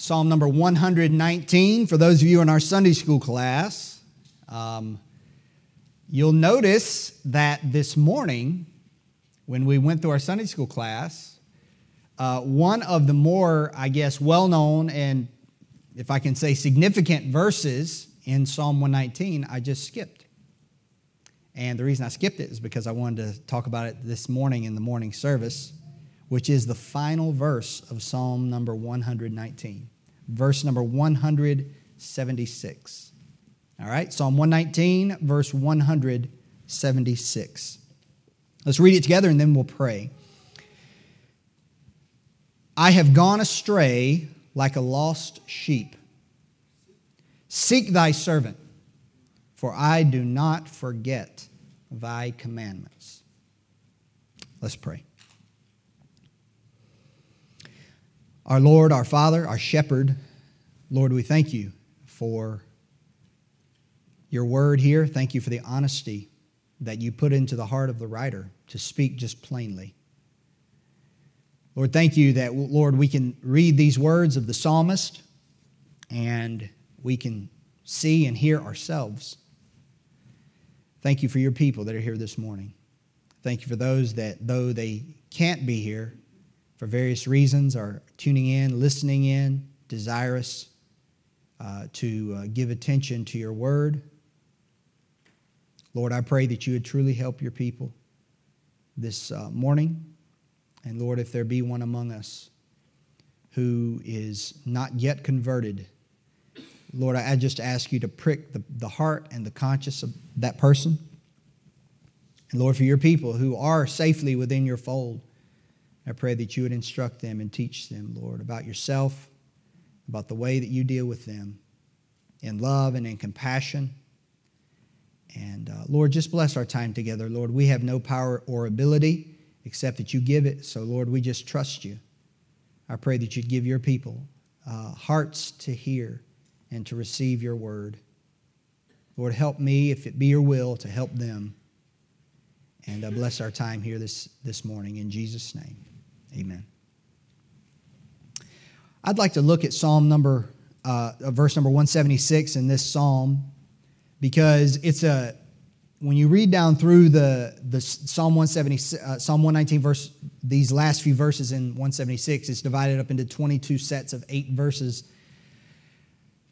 Psalm number 119. For those of you in our Sunday school class, um, you'll notice that this morning, when we went through our Sunday school class, uh, one of the more, I guess, well known and, if I can say, significant verses in Psalm 119, I just skipped. And the reason I skipped it is because I wanted to talk about it this morning in the morning service which is the final verse of Psalm number 119, verse number 176. All right, Psalm 119, verse 176. Let's read it together and then we'll pray. I have gone astray like a lost sheep. Seek thy servant, for I do not forget thy commandments. Let's pray. Our Lord, our Father, our Shepherd, Lord, we thank you for your word here. Thank you for the honesty that you put into the heart of the writer to speak just plainly. Lord, thank you that, Lord, we can read these words of the psalmist and we can see and hear ourselves. Thank you for your people that are here this morning. Thank you for those that, though they can't be here, for various reasons are tuning in, listening in, desirous uh, to uh, give attention to your word. Lord, I pray that you would truly help your people this uh, morning. And Lord, if there be one among us who is not yet converted, Lord, I just ask you to prick the, the heart and the conscience of that person. And Lord, for your people who are safely within your fold, I pray that you would instruct them and teach them, Lord, about yourself, about the way that you deal with them in love and in compassion. And uh, Lord, just bless our time together. Lord, we have no power or ability except that you give it. So, Lord, we just trust you. I pray that you'd give your people uh, hearts to hear and to receive your word. Lord, help me, if it be your will, to help them. And uh, bless our time here this, this morning. In Jesus' name. Amen. I'd like to look at Psalm number, uh, verse number 176 in this psalm because it's a, when you read down through the, the Psalm 170, uh, Psalm 119 verse, these last few verses in 176, it's divided up into 22 sets of eight verses.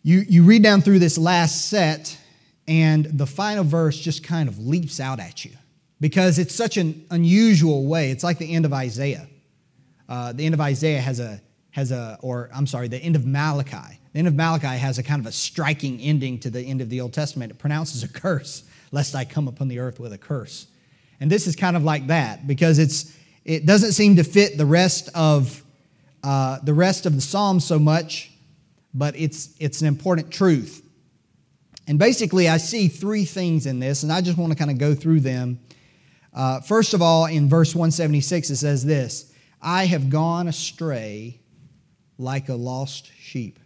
You, you read down through this last set, and the final verse just kind of leaps out at you because it's such an unusual way. It's like the end of Isaiah. Uh, the end of Isaiah has a, has a, or I'm sorry, the end of Malachi. The end of Malachi has a kind of a striking ending to the end of the Old Testament. It pronounces a curse, lest I come upon the earth with a curse. And this is kind of like that because it's, it doesn't seem to fit the rest of uh, the rest of the Psalms so much, but it's, it's an important truth. And basically, I see three things in this, and I just want to kind of go through them. Uh, first of all, in verse 176, it says this I have gone astray like a lost sheep.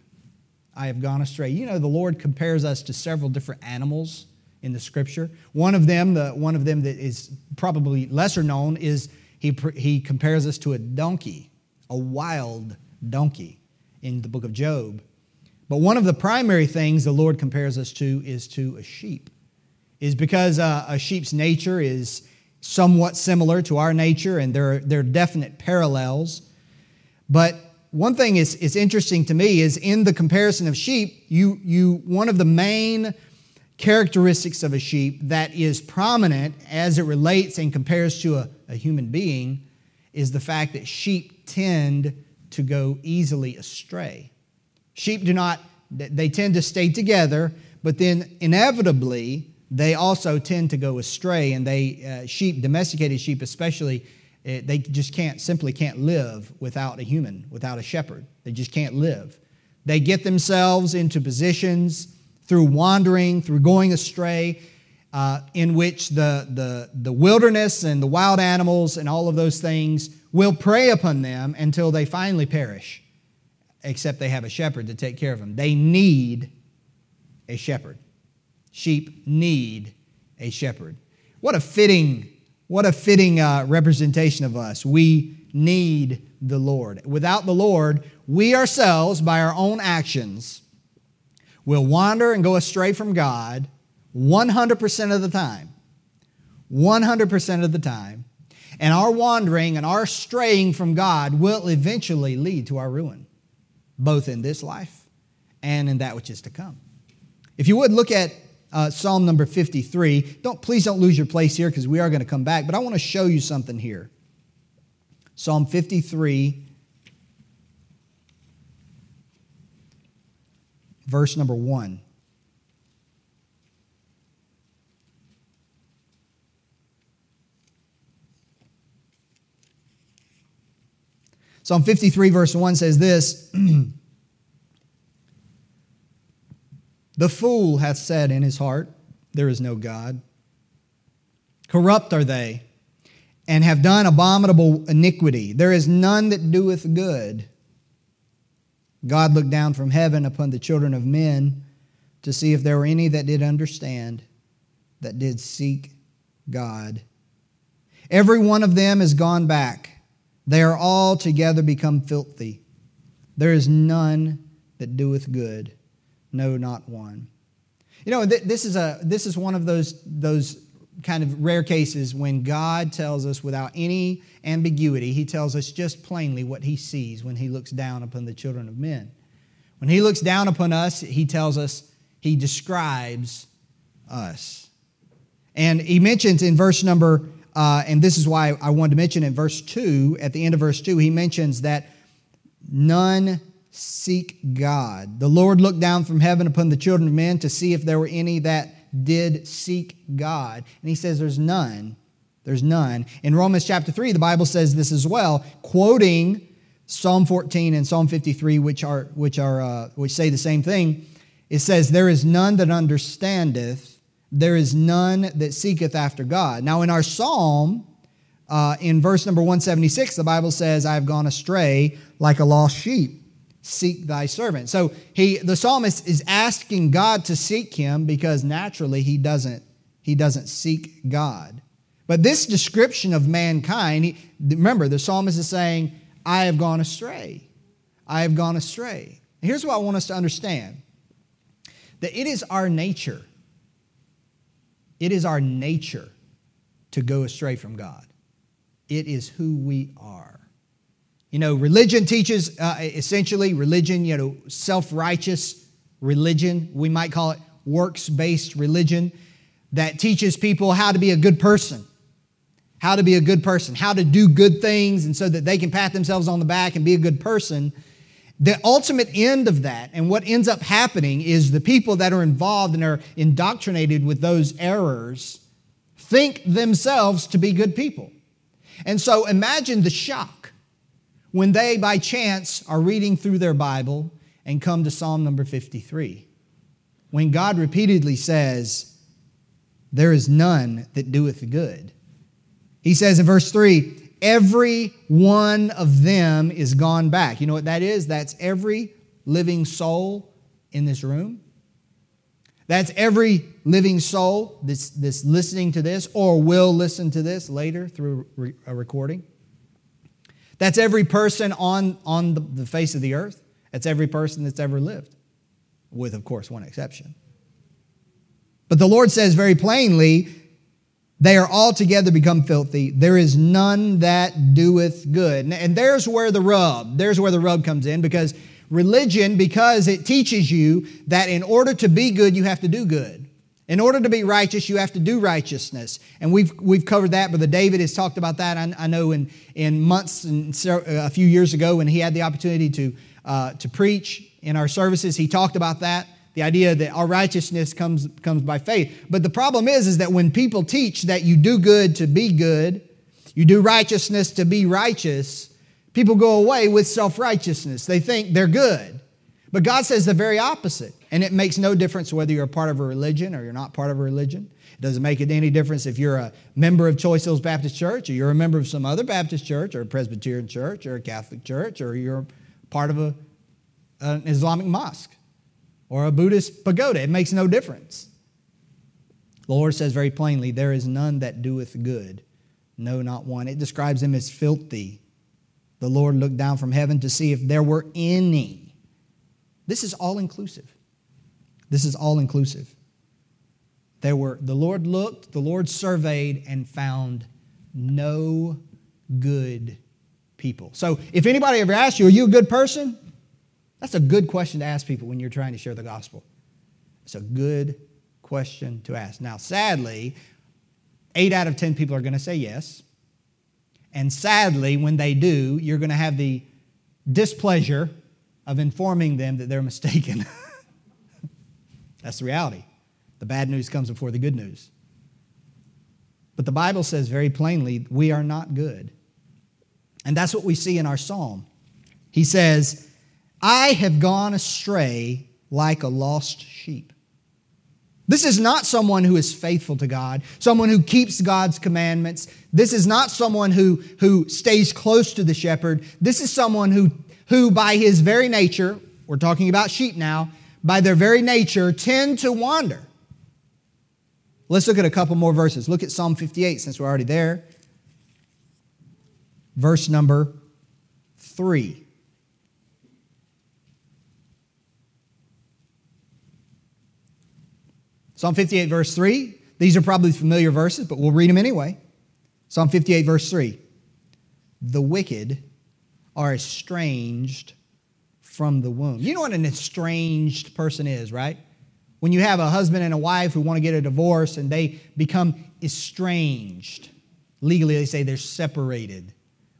I have gone astray. You know, the Lord compares us to several different animals in the scripture. One of them, the one of them that is probably lesser known, is he, he compares us to a donkey, a wild donkey in the book of Job. But one of the primary things the Lord compares us to is to a sheep, is because uh, a sheep's nature is somewhat similar to our nature, and there are, there are definite parallels. But one thing is, is interesting to me is in the comparison of sheep, you, you, one of the main characteristics of a sheep that is prominent as it relates and compares to a, a human being is the fact that sheep tend to go easily astray. Sheep do not, they tend to stay together, but then inevitably they also tend to go astray, and they uh, sheep, domesticated sheep especially, uh, they just can't simply can't live without a human, without a shepherd. They just can't live. They get themselves into positions through wandering, through going astray, uh, in which the, the, the wilderness and the wild animals and all of those things will prey upon them until they finally perish, except they have a shepherd to take care of them. They need a shepherd. Sheep need a shepherd. What a fitting, what a fitting uh, representation of us. We need the Lord. Without the Lord, we ourselves, by our own actions, will wander and go astray from God 100% of the time. 100% of the time. And our wandering and our straying from God will eventually lead to our ruin, both in this life and in that which is to come. If you would look at uh, Psalm number 53, don't, please don't lose your place here because we are going to come back, but I want to show you something here. Psalm 53, verse number 1. Psalm 53, verse 1 says this The fool hath said in his heart, There is no God. Corrupt are they, and have done abominable iniquity. There is none that doeth good. God looked down from heaven upon the children of men to see if there were any that did understand, that did seek God. Every one of them is gone back. They are all together become filthy. There is none that doeth good, no, not one. You know, th- this is, a, this is one of those, those kind of rare cases when God tells us without any ambiguity, He tells us just plainly what He sees when He looks down upon the children of men. When He looks down upon us, He tells us, He describes us. And He mentions in verse number uh, and this is why I wanted to mention in verse 2, at the end of verse 2, he mentions that none seek God. The Lord looked down from heaven upon the children of men to see if there were any that did seek God. And he says, There's none. There's none. In Romans chapter 3, the Bible says this as well, quoting Psalm 14 and Psalm 53, which, are, which, are, uh, which say the same thing. It says, There is none that understandeth there is none that seeketh after God. Now, in our psalm, uh, in verse number 176, the Bible says, I have gone astray like a lost sheep. Seek thy servant. So he, the psalmist is asking God to seek him because naturally he doesn't, he doesn't seek God. But this description of mankind, he, remember, the psalmist is saying, I have gone astray. I have gone astray. Here's what I want us to understand that it is our nature it is our nature to go astray from God. It is who we are. You know, religion teaches uh, essentially religion, you know, self righteous religion. We might call it works based religion that teaches people how to be a good person, how to be a good person, how to do good things, and so that they can pat themselves on the back and be a good person. The ultimate end of that, and what ends up happening, is the people that are involved and are indoctrinated with those errors think themselves to be good people. And so imagine the shock when they, by chance, are reading through their Bible and come to Psalm number 53. When God repeatedly says, There is none that doeth good. He says in verse 3 every one of them is gone back. You know what that is? That's every living soul in this room. That's every living soul that's, that's listening to this or will listen to this later through a recording. That's every person on, on the, face of the earth. That's every person that's ever lived, with, of course, one exception. But the Lord says very plainly they are altogether become filthy. There is none that doeth good. And there's where the rub, there's where the rub comes in because religion, because it teaches you that in order to be good, you have to do good. In order to be righteous, you have to do righteousness. And we've, we've covered that. Brother David has talked about that, I, I know, in, in months and a few years ago when he had the opportunity to, uh, to preach in our services. He talked about that the idea that our righteousness comes, comes by faith. But the problem is, is that when people teach that you do good to be good, you do righteousness to be righteous, people go away with self righteousness. They think they're good. But God says the very opposite. And it makes no difference whether you're a part of a religion or you're not part of a religion. It doesn't make any difference if you're a member of Choice Hills Baptist Church or you're a member of some other Baptist church or a Presbyterian church or a Catholic church or you're part of a, an Islamic mosque or a Buddhist pagoda. It makes no difference. The Lord says very plainly, There is none that doeth good, No, not one. It describes them as filthy. The Lord looked down from heaven to see if there were any. This is all inclusive. This is all inclusive. There were the Lord looked, the Lord surveyed and found no good people. So if anybody ever asks you, are you a good person? That's a good question to ask people when you're trying to share the gospel. It's a good question to ask. Now, sadly, eight out of 10 people are going to say yes. And sadly, when they do, you're going to have the displeasure of informing them that they're mistaken. That's the reality. The bad news comes before the good news. But the Bible says very plainly, we are not good. And that's what we see in our psalm. He says, I have gone astray like a lost sheep. This is not someone who is faithful to God, someone who keeps God's commandments. This is not someone who, who stays close to the shepherd. This is someone who, who, by his very nature, we're talking about sheep now, by their very nature, tend to wander. Let's look at a couple more verses. Look at Psalm 58 since we're already there. Verse number 3. Psalm 58, verse 3. These are probably familiar verses, but we'll read them anyway. Psalm 58, verse 3. The wicked are estranged from the womb. You know what an estranged person is, right? When you have a husband and a wife who want to get a divorce and they become estranged. Legally, they say they're separated.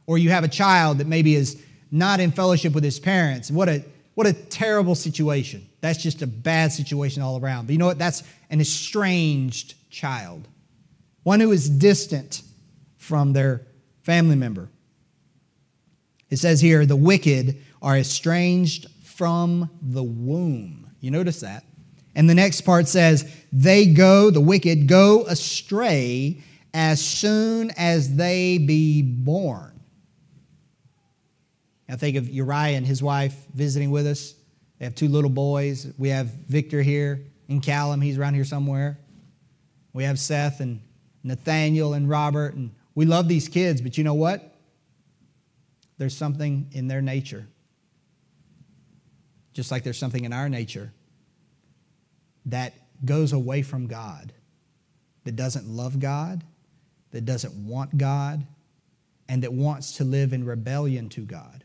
Or you have a child that maybe is not in fellowship with his parents. What a, what a terrible situation. That's just a bad situation all around. But you know what? That's an estranged child, one who is distant from their family member. It says here, the wicked are estranged from the womb. You notice that? And the next part says, they go, the wicked go astray as soon as they be born. Now think of Uriah and his wife visiting with us. They have two little boys. We have Victor here and Callum. He's around here somewhere. We have Seth and Nathaniel and Robert. And we love these kids, but you know what? There's something in their nature, just like there's something in our nature that goes away from God, that doesn't love God, that doesn't want God, and that wants to live in rebellion to God.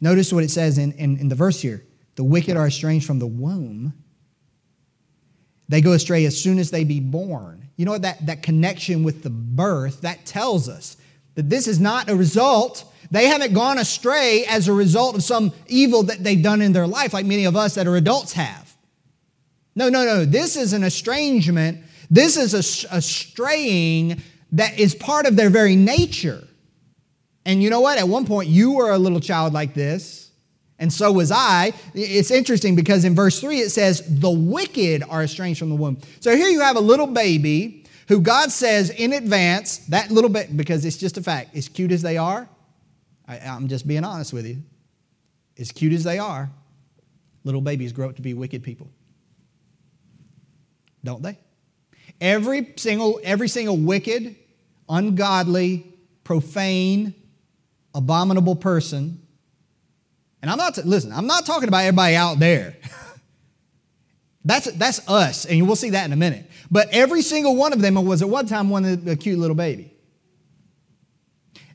Notice what it says in, in, in the verse here the wicked are estranged from the womb. They go astray as soon as they be born. You know what? That, that connection with the birth, that tells us that this is not a result. They haven't gone astray as a result of some evil that they've done in their life, like many of us that are adults have. No, no, no. This is an estrangement. This is a, a straying that is part of their very nature. And you know what? At one point, you were a little child like this. And so was I. It's interesting because in verse 3 it says, The wicked are estranged from the womb. So here you have a little baby who God says in advance, that little bit, because it's just a fact, as cute as they are, I, I'm just being honest with you, as cute as they are, little babies grow up to be wicked people. Don't they? Every single, every single wicked, ungodly, profane, abominable person and I'm not, t- listen, I'm not talking about everybody out there. that's, that's us, and we'll see that in a minute. But every single one of them was at one time one a cute little baby.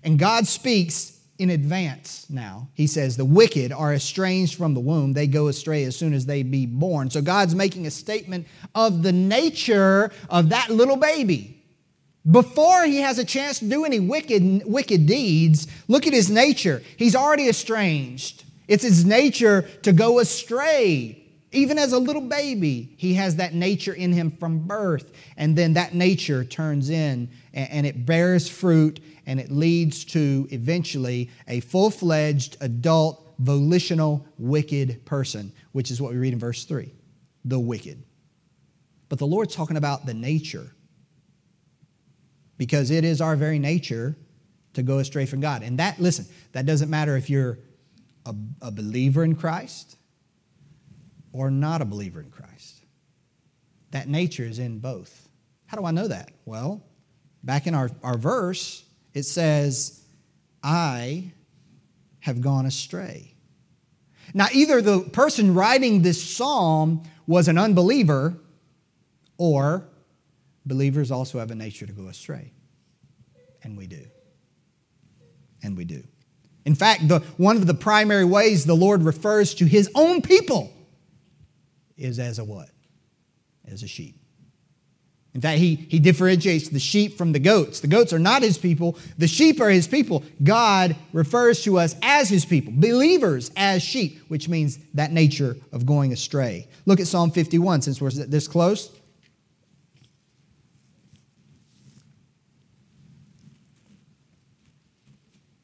And God speaks in advance now. He says, The wicked are estranged from the womb. They go astray as soon as they be born. So God's making a statement of the nature of that little baby. Before he has a chance to do any wicked, wicked deeds, look at his nature. He's already estranged. It's his nature to go astray. Even as a little baby, he has that nature in him from birth. And then that nature turns in and it bears fruit and it leads to eventually a full fledged adult, volitional, wicked person, which is what we read in verse 3 the wicked. But the Lord's talking about the nature because it is our very nature to go astray from God. And that, listen, that doesn't matter if you're a, a believer in Christ or not a believer in Christ. That nature is in both. How do I know that? Well, back in our, our verse, It says, I have gone astray. Now, either the person writing this psalm was an unbeliever, or believers also have a nature to go astray. And we do. And we do. In fact, the, one of the primary ways the Lord refers to his own people is as a what? As a sheep. In fact, he, he differentiates the sheep from the goats. The goats are not his people, the sheep are his people. God refers to us as his people, believers as sheep, which means that nature of going astray. Look at Psalm 51 since we're this close.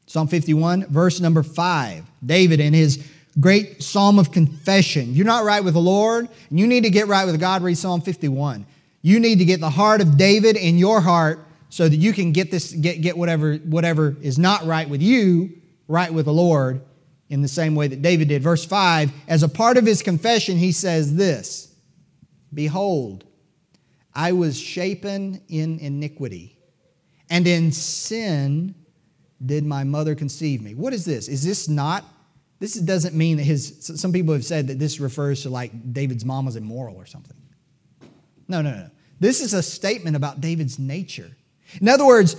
Psalm 51, verse number 5. David, in his great psalm of confession, you're not right with the Lord, and you need to get right with God. Read Psalm 51. You need to get the heart of David in your heart so that you can get this, get, get whatever, whatever is not right with you, right with the Lord, in the same way that David did. Verse 5, as a part of his confession, he says this Behold, I was shapen in iniquity, and in sin did my mother conceive me. What is this? Is this not? This doesn't mean that his. Some people have said that this refers to like David's mom was immoral or something. No, no, no. This is a statement about David's nature. In other words,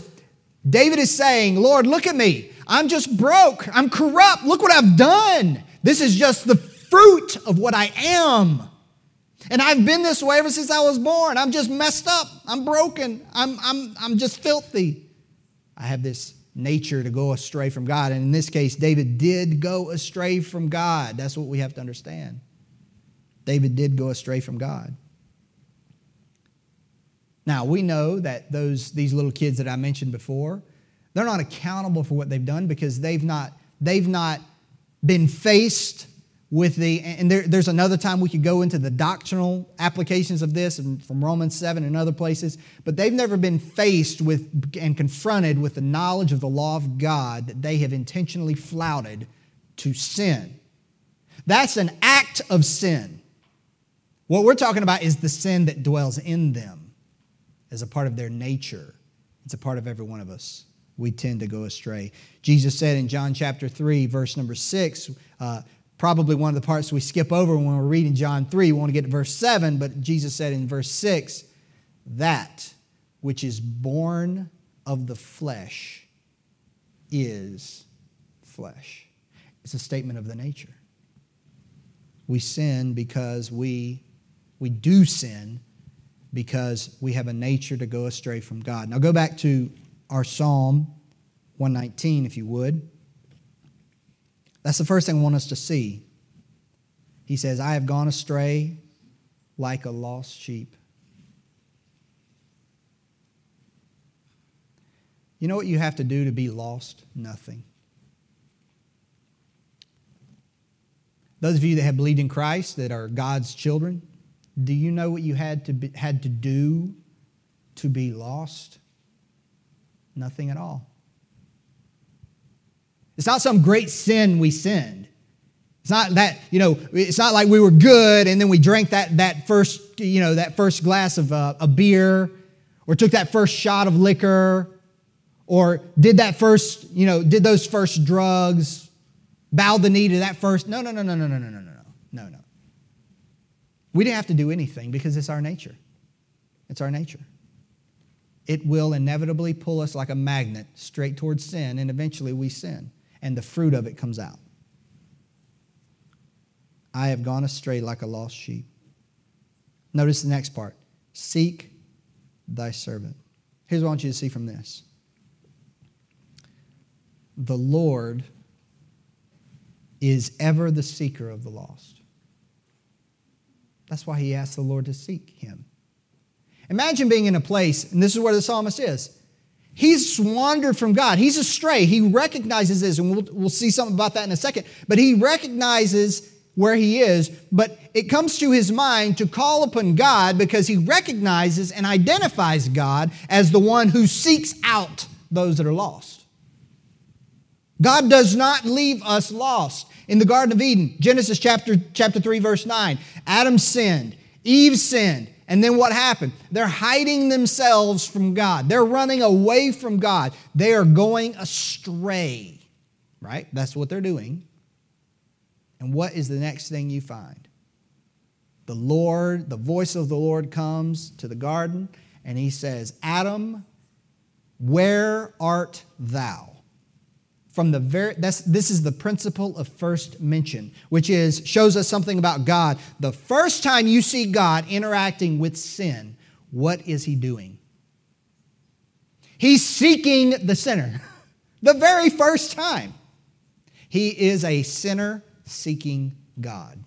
David is saying, Lord, look at me. I'm just broke. I'm corrupt. Look what I've done. This is just the fruit of what I am. And I've been this way ever since I was born. I'm just messed up. I'm broken. I'm, I'm, I'm just filthy. I have this nature to go astray from God. And in this case, David did go astray from God. That's what we have to understand. David did go astray from God. Now, we know that those, these little kids that I mentioned before, they're not accountable for what they've done because they've not, they've not been faced with the, and there, there's another time we could go into the doctrinal applications of this from Romans 7 and other places, but they've never been faced with and confronted with the knowledge of the law of God that they have intentionally flouted to sin. That's an act of sin. What we're talking about is the sin that dwells in them as a part of their nature. It's a part of every one of us. We tend to go astray. Jesus said in John chapter 3, verse number 6, uh, probably one of the parts we skip over when we're reading John 3. We want to get to verse 7, but Jesus said in verse 6 that which is born of the flesh is flesh. It's a statement of the nature. We sin because we, we do sin because we have a nature to go astray from God. Now go back to our Psalm 119, if you would. That's the first thing I want us to see. He says, I have gone astray like a lost sheep. You know what you have to do to be lost? Nothing. Those of you that have believed in Christ, that are God's children, do you know what you had to, be, had to do to be lost? Nothing at all. It's not some great sin we sinned. It's not that, you know, it's not like we were good and then we drank that, that first, you know, that first glass of uh, a beer or took that first shot of liquor or did that first, you know, did those first drugs, bowed the knee to that first. No, no, no, no, no, no, no, no, no, no, no. We didn't have to do anything because it's our nature. It's our nature. It will inevitably pull us like a magnet straight towards sin, and eventually we sin and the fruit of it comes out. I have gone astray like a lost sheep. Notice the next part seek thy servant. Here's what I want you to see from this the Lord is ever the seeker of the lost. That's why he asked the Lord to seek him. Imagine being in a place, and this is where the psalmist is. He's wandered from God. He's astray. He recognizes this, and we'll, we'll see something about that in a second. But he recognizes where he is, but it comes to his mind to call upon God because he recognizes and identifies God as the one who seeks out those that are lost. God does not leave us lost. In the Garden of Eden, Genesis chapter, chapter 3, verse 9, Adam sinned, Eve sinned, And then what happened? They're hiding themselves from God. They're running away from God. They are going astray, right? That's what they're doing. And what is the next thing you find? The Lord, the voice of the Lord comes to the garden and he says, Adam, where art thou? From the very that's this is the principle of first mention, which is shows us something about God. The first time you see God interacting with sin, what is he doing? He's seeking the sinner. The very first time. He is a sinner seeking God.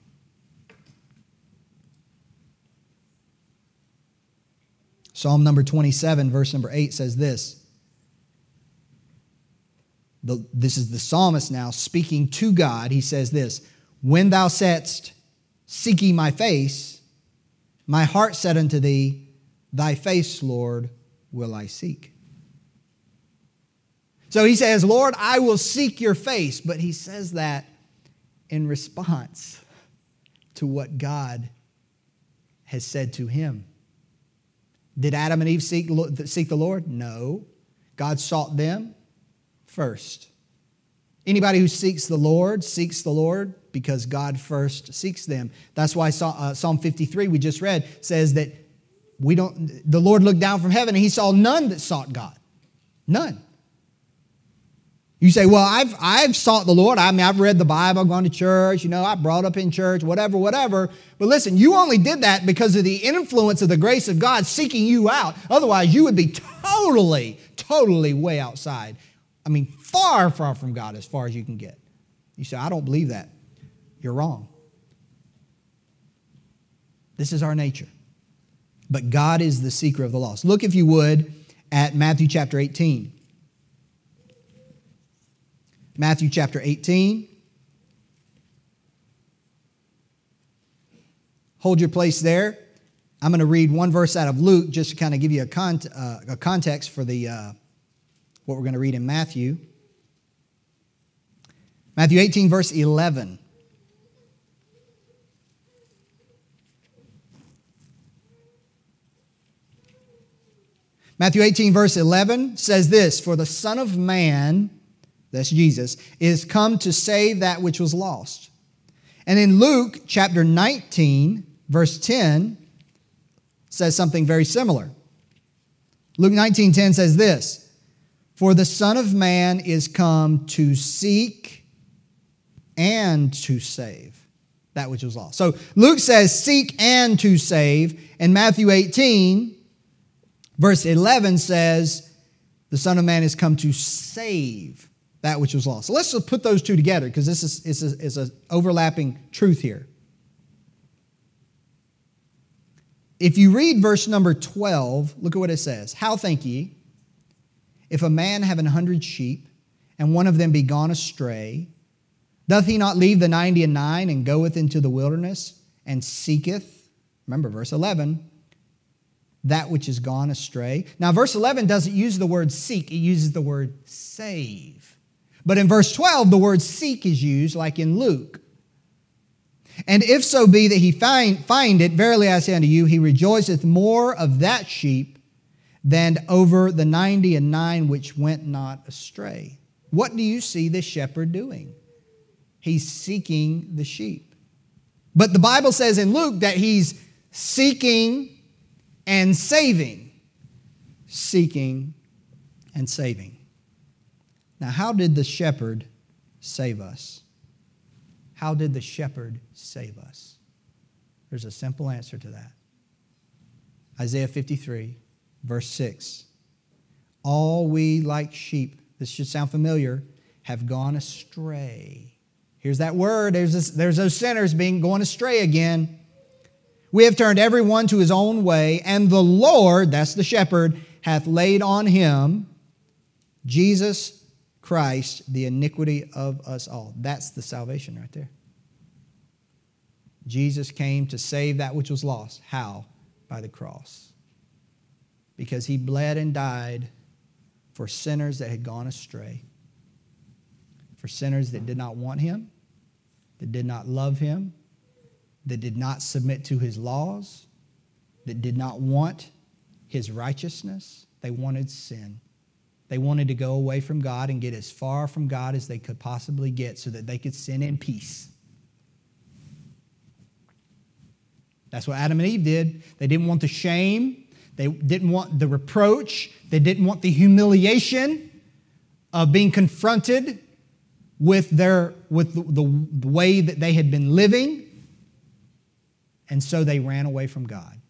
Psalm number 27, verse number 8 says this. The, this is the psalmist now speaking to God. He says this When thou saidst, Seeking my face, my heart said unto thee, Thy face, Lord, will I seek. So he says, Lord, I will seek your face. But he says that in response to what God has said to him. Did Adam and Eve seek, seek the Lord? No. God sought them first. Anybody who seeks the Lord seeks the Lord because God first seeks them. That's why uh, Psalm 53 we just read says that we don't the Lord looked down from heaven and he saw none that sought God. None. You say, well, I've, I've sought the Lord. I mean, I've read the Bible, I've gone to church, you know, I brought up in church, whatever, whatever. But listen, you only did that because of the influence of the grace of God seeking you out. Otherwise, you would be totally, totally way outside. I mean, far, far from God as far as you can get. You say, I don't believe that. You're wrong. This is our nature. But God is the seeker of the lost. Look, if you would, at Matthew chapter 18. Matthew chapter 18. Hold your place there. I'm going to read one verse out of Luke just to kind of give you a, con- uh, a context for the, uh, what we're going to read in Matthew. Matthew 18, verse 11. Matthew 18, verse 11 says this For the Son of Man that's Jesus, is come to save that which was lost. And in Luke chapter 19, verse 10, says something very similar. Luke 19:10 says this, "For the Son of Man is come to seek and to save that which was lost." So Luke says seek and to save, and Matthew 18 verse 11 says the Son of Man is come to save that which was lost. So let's just put those two together because this is, is, a, is an overlapping truth here. If you read verse number 12, look at what it says. How think ye, if a man have an hundred sheep, and one of them be gone astray, doth he not leave the ninety and nine and goeth into the wilderness and seeketh, remember verse 11, that which is gone astray? Now, verse 11 doesn't use the word seek, it uses the word save. But in verse 12, the word seek is used, like in Luke. And if so be that he find, find it, verily I say unto you, he rejoiceth more of that sheep than over the ninety and nine which went not astray. What do you see the shepherd doing? He's seeking the sheep. But the Bible says in Luke that he's seeking and saving. Seeking and saving. Now, how did the shepherd save us? How did the shepherd save us? There's a simple answer to that. Isaiah 53, verse 6. All we like sheep, this should sound familiar, have gone astray. Here's that word. There's, this, there's those sinners being going astray again. We have turned everyone to his own way, and the Lord, that's the shepherd, hath laid on him, Jesus, Christ the iniquity of us all. That's the salvation right there. Jesus came to save that which was lost. How? By the cross. Because he bled and died for sinners that had gone astray, for sinners that did not want him, that did not love him, that did not submit to his laws, that did not want his righteousness, they wanted sin. They wanted to go away from God and get as far from God as they could possibly get so that they could sin in peace. That's what Adam and Eve did. They didn't want the shame, they didn't want the reproach, they didn't want the humiliation of being confronted with, their, with the, the, way that they had been living. And so they ran away from God.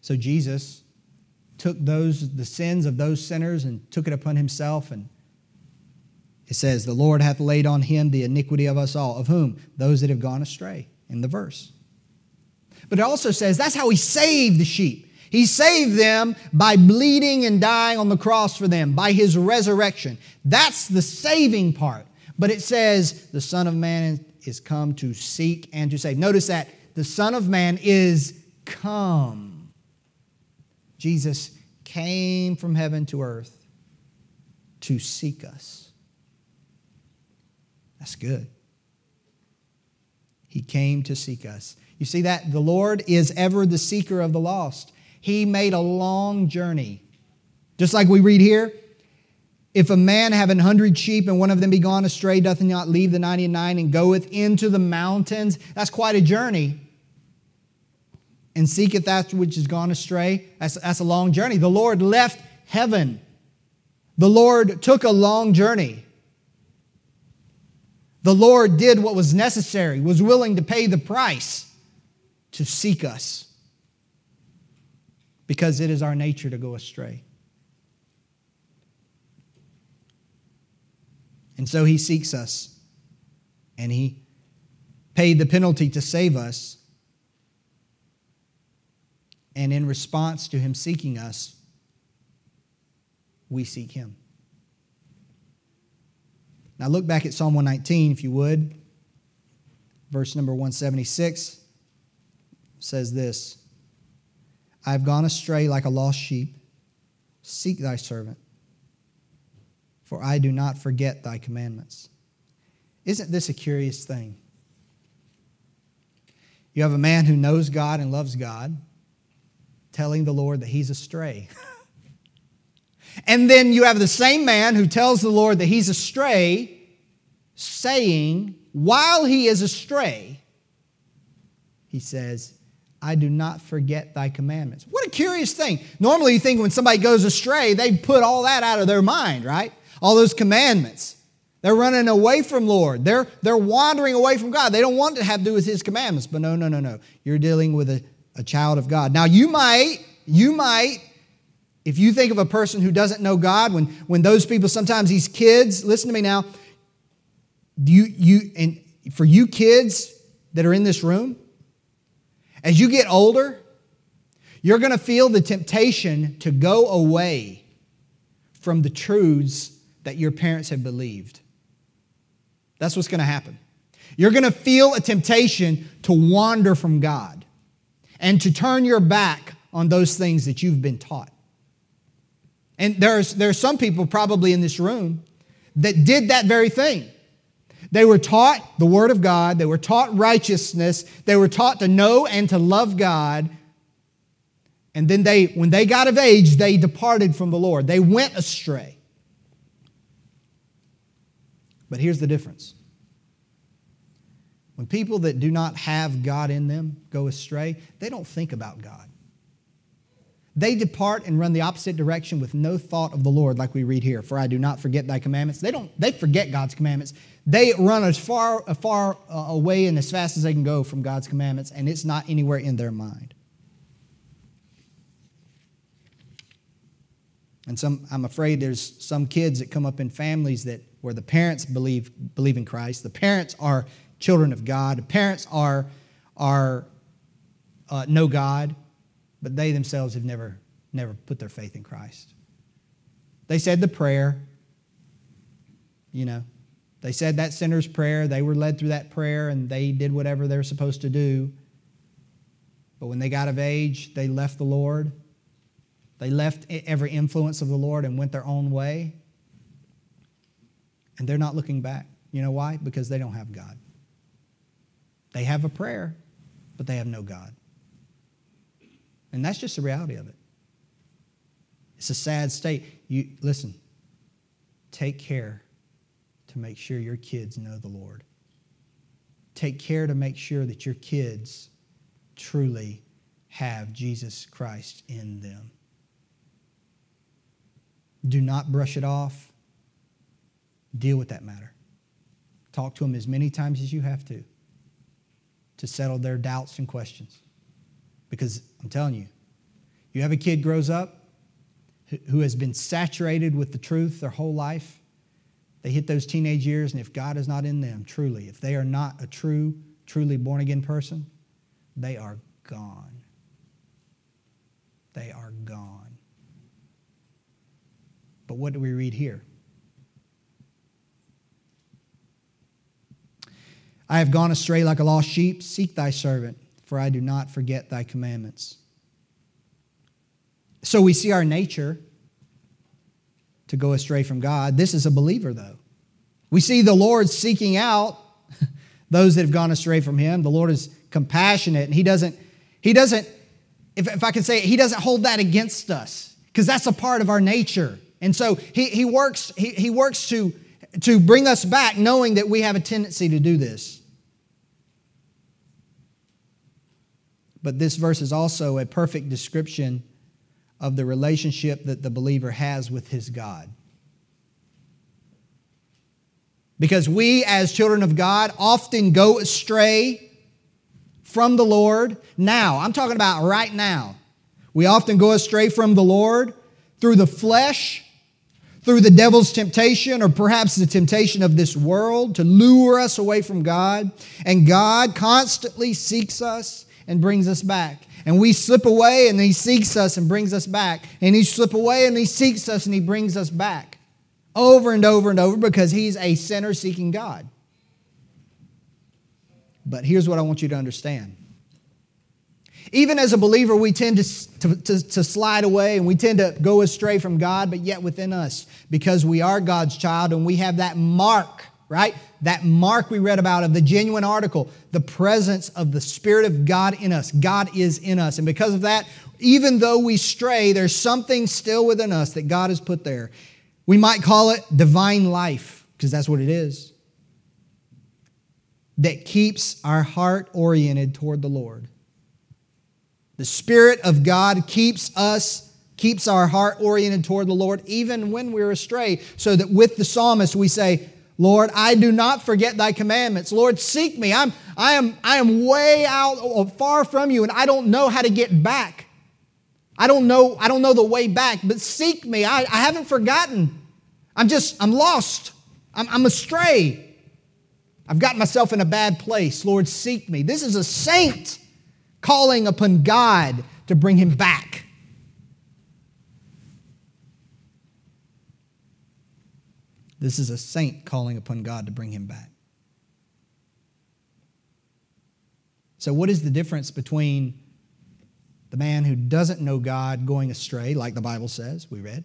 So Jesus took those the sins of those sinners and took it upon himself. And it says the lord hath laid on him the iniquity of us all. Of whom? Those that have gone astray in the verse but it also says that's how he saved the sheep he saved them by bleeding and dying on the cross for them by his resurrection that's the saving part but it says the son of man is come to seek and to save notice that the son of man is come Jesus came from heaven to earth to seek us. That's good. He came to seek us. You see that? The Lord is ever the seeker of the lost. He made a long journey. Just like we read here, if a man have an hundred sheep and one of them be gone astray, doth he not leave the ninety and nine and goeth into the mountains? That's quite a journey and seeketh that which is gone astray. That's, that's a long journey. The Lord left heaven. The Lord took a long journey. The Lord did what was necessary, was willing to pay the price to seek us because it is our nature to go astray. And so he seeks us and he paid the penalty to save us and in response to him seeking us, we seek him. Now look back at Psalm 119, if you would. Verse number 176 says this I have gone astray like a lost sheep. Seek thy servant, for I do not forget thy commandments. Isn't this a curious thing? You have a man who knows God and loves God telling the Lord that he's astray. and then you have the same man who tells the Lord that he's astray, saying, while he is astray, he says, I do not forget thy commandments. What a curious thing. Normally, you think when somebody goes astray, they put all that out of their mind, right? All those commandments. They're running away from Lord. They're, they're wandering away from God. They don't want to have to do with his commandments. But no, no, no, no. You're dealing with a a child of God. Now, you might, you might, if you think of a person who doesn't know God, when, when those people, sometimes these kids, listen to me now, you, you, and for you kids that are in this room, as you get older, you're going to feel the temptation to go away from the truths that your parents have believed. That's what's going to happen. You're going to feel a temptation to wander from God and to turn your back on those things that you've been taught. And there's, there are some people probably in this room that did that very thing. They were taught the Word of God, they were taught righteousness, they were taught to know and to love God. And then they, when they got of age, they departed from the Lord. They went astray. But here's the difference when people that do not have God in them go astray, they don't think about God. They depart and run the opposite direction with no thought of the Lord, like we read here. For I do not forget thy commandments. They don't. They forget God's commandments. They run as far, far uh, away and as fast as they can go from God's commandments, and it's not anywhere in their mind. And some, I'm afraid there's some kids that come up in families that where the parents believe believe in Christ. The parents are children of God. The parents are, are uh, know God, but they themselves have never, never put their faith in Christ. They said the prayer, you know, they said that sinner's prayer. They were led through that prayer and they did whatever they're supposed to do. But when they got of age, they left the Lord. They left every influence of the Lord and went their own way. And they're not looking back. You know why? Because they don't have God. They have a prayer. but they have no God. And that's just the reality of it. It's a sad state. You listen. Take care to make sure your kids know the Lord. Take care to make sure that your kids truly have Jesus Christ in them. Do not brush it off. Deal with that matter. Talk to them as many times as you have to to settle their doubts and questions. Because I'm telling you, you have a kid grows up who has been saturated with the truth their whole life. They hit those teenage years, and if God is not in them, truly, if they are not a true, truly born again person, they are gone. They are gone. But what do we read here? I have gone astray like a lost sheep. Seek thy servant, for I do not forget thy commandments. So we see our nature to go astray from God. This is a believer, though. We see the Lord seeking out those that have gone astray from him. The Lord is compassionate, and he doesn't, he doesn't, if, if I can say it, he doesn't hold that against us, because that's a part of our nature. And so he, he works, he, he works to, to bring us back, knowing that we have a tendency to do this. But this verse is also a perfect description of the relationship that the believer has with his God. Because we, as children of God, often go astray from the Lord now. I'm talking about right now. We often go astray from the Lord through the flesh, through the devil's temptation, or perhaps the temptation of this world to lure us away from God. And God constantly seeks us and brings us back. And we slip away and he seeks us and brings us back. And he slip away and he seeks us and he brings us back. Over and over and over because he's a sinner seeking God. But here's what I want you to understand. Even as a believer, we tend to, to, to, to, slide away and we tend to go astray from God, but yet within us, because we are God's child and we have that mark right? That mark we read about of the genuine article, the presence of the Spirit of God in us. God is in us. And because of that, even though we stray, there's something still within us that God has put there. We might call it divine life, because that's what it is, that keeps our heart oriented toward the Lord. The Spirit of God keeps us keeps our heart oriented toward the Lord even when we're astray. So that with the psalmist, we say, Lord, I do not forget thy commandments. Lord, seek me. I'm, I, am, I am way out far from you and I don't know how to get back. I don't know, I don't know the way back, but seek me. I, I haven't forgotten. I'm just, I'm lost. I'm, I'm astray. I've gotten myself in a bad place. Lord, seek me. This is a saint calling upon God to bring him back. This is a saint calling upon God to bring him back. So, what is the difference between the man who doesn't know God going astray, like the Bible says, we read,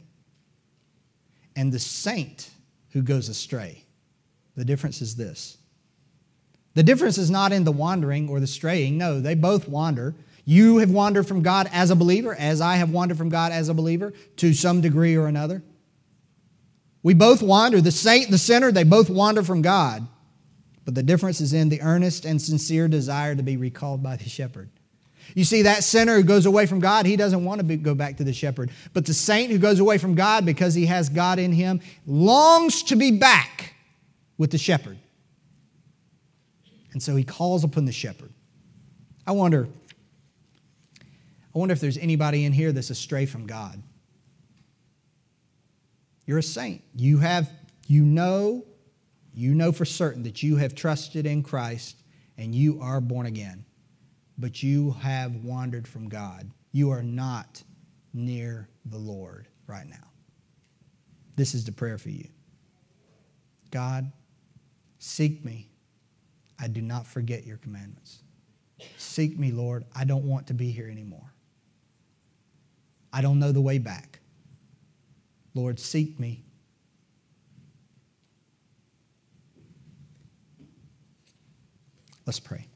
and the saint who goes astray? The difference is this. The difference is not in the wandering or the straying. No, they both wander. You have wandered from God as a believer, as I have wandered from God as a believer to some degree or another. We both wander. The saint the sinner, they both wander from God. But the difference is in the earnest and sincere desire to be recalled by the shepherd. You see, that sinner who goes away from God, he doesn't want to be, go back to the shepherd. But the saint who goes away from God because he has God in him longs to be back with the shepherd. And so he calls upon the shepherd. I wonder, I wonder if there's anybody in here that's astray from God. You're a saint. You have, you know, you know for certain that you have trusted in Christ and you are born again. But you have wandered from God. You are not near the Lord right now. This is the prayer for you. God, seek me. I do not forget your commandments. Seek me, Lord. I don't want to be here anymore. I don't know the way back. Lord, seek me. Let's pray.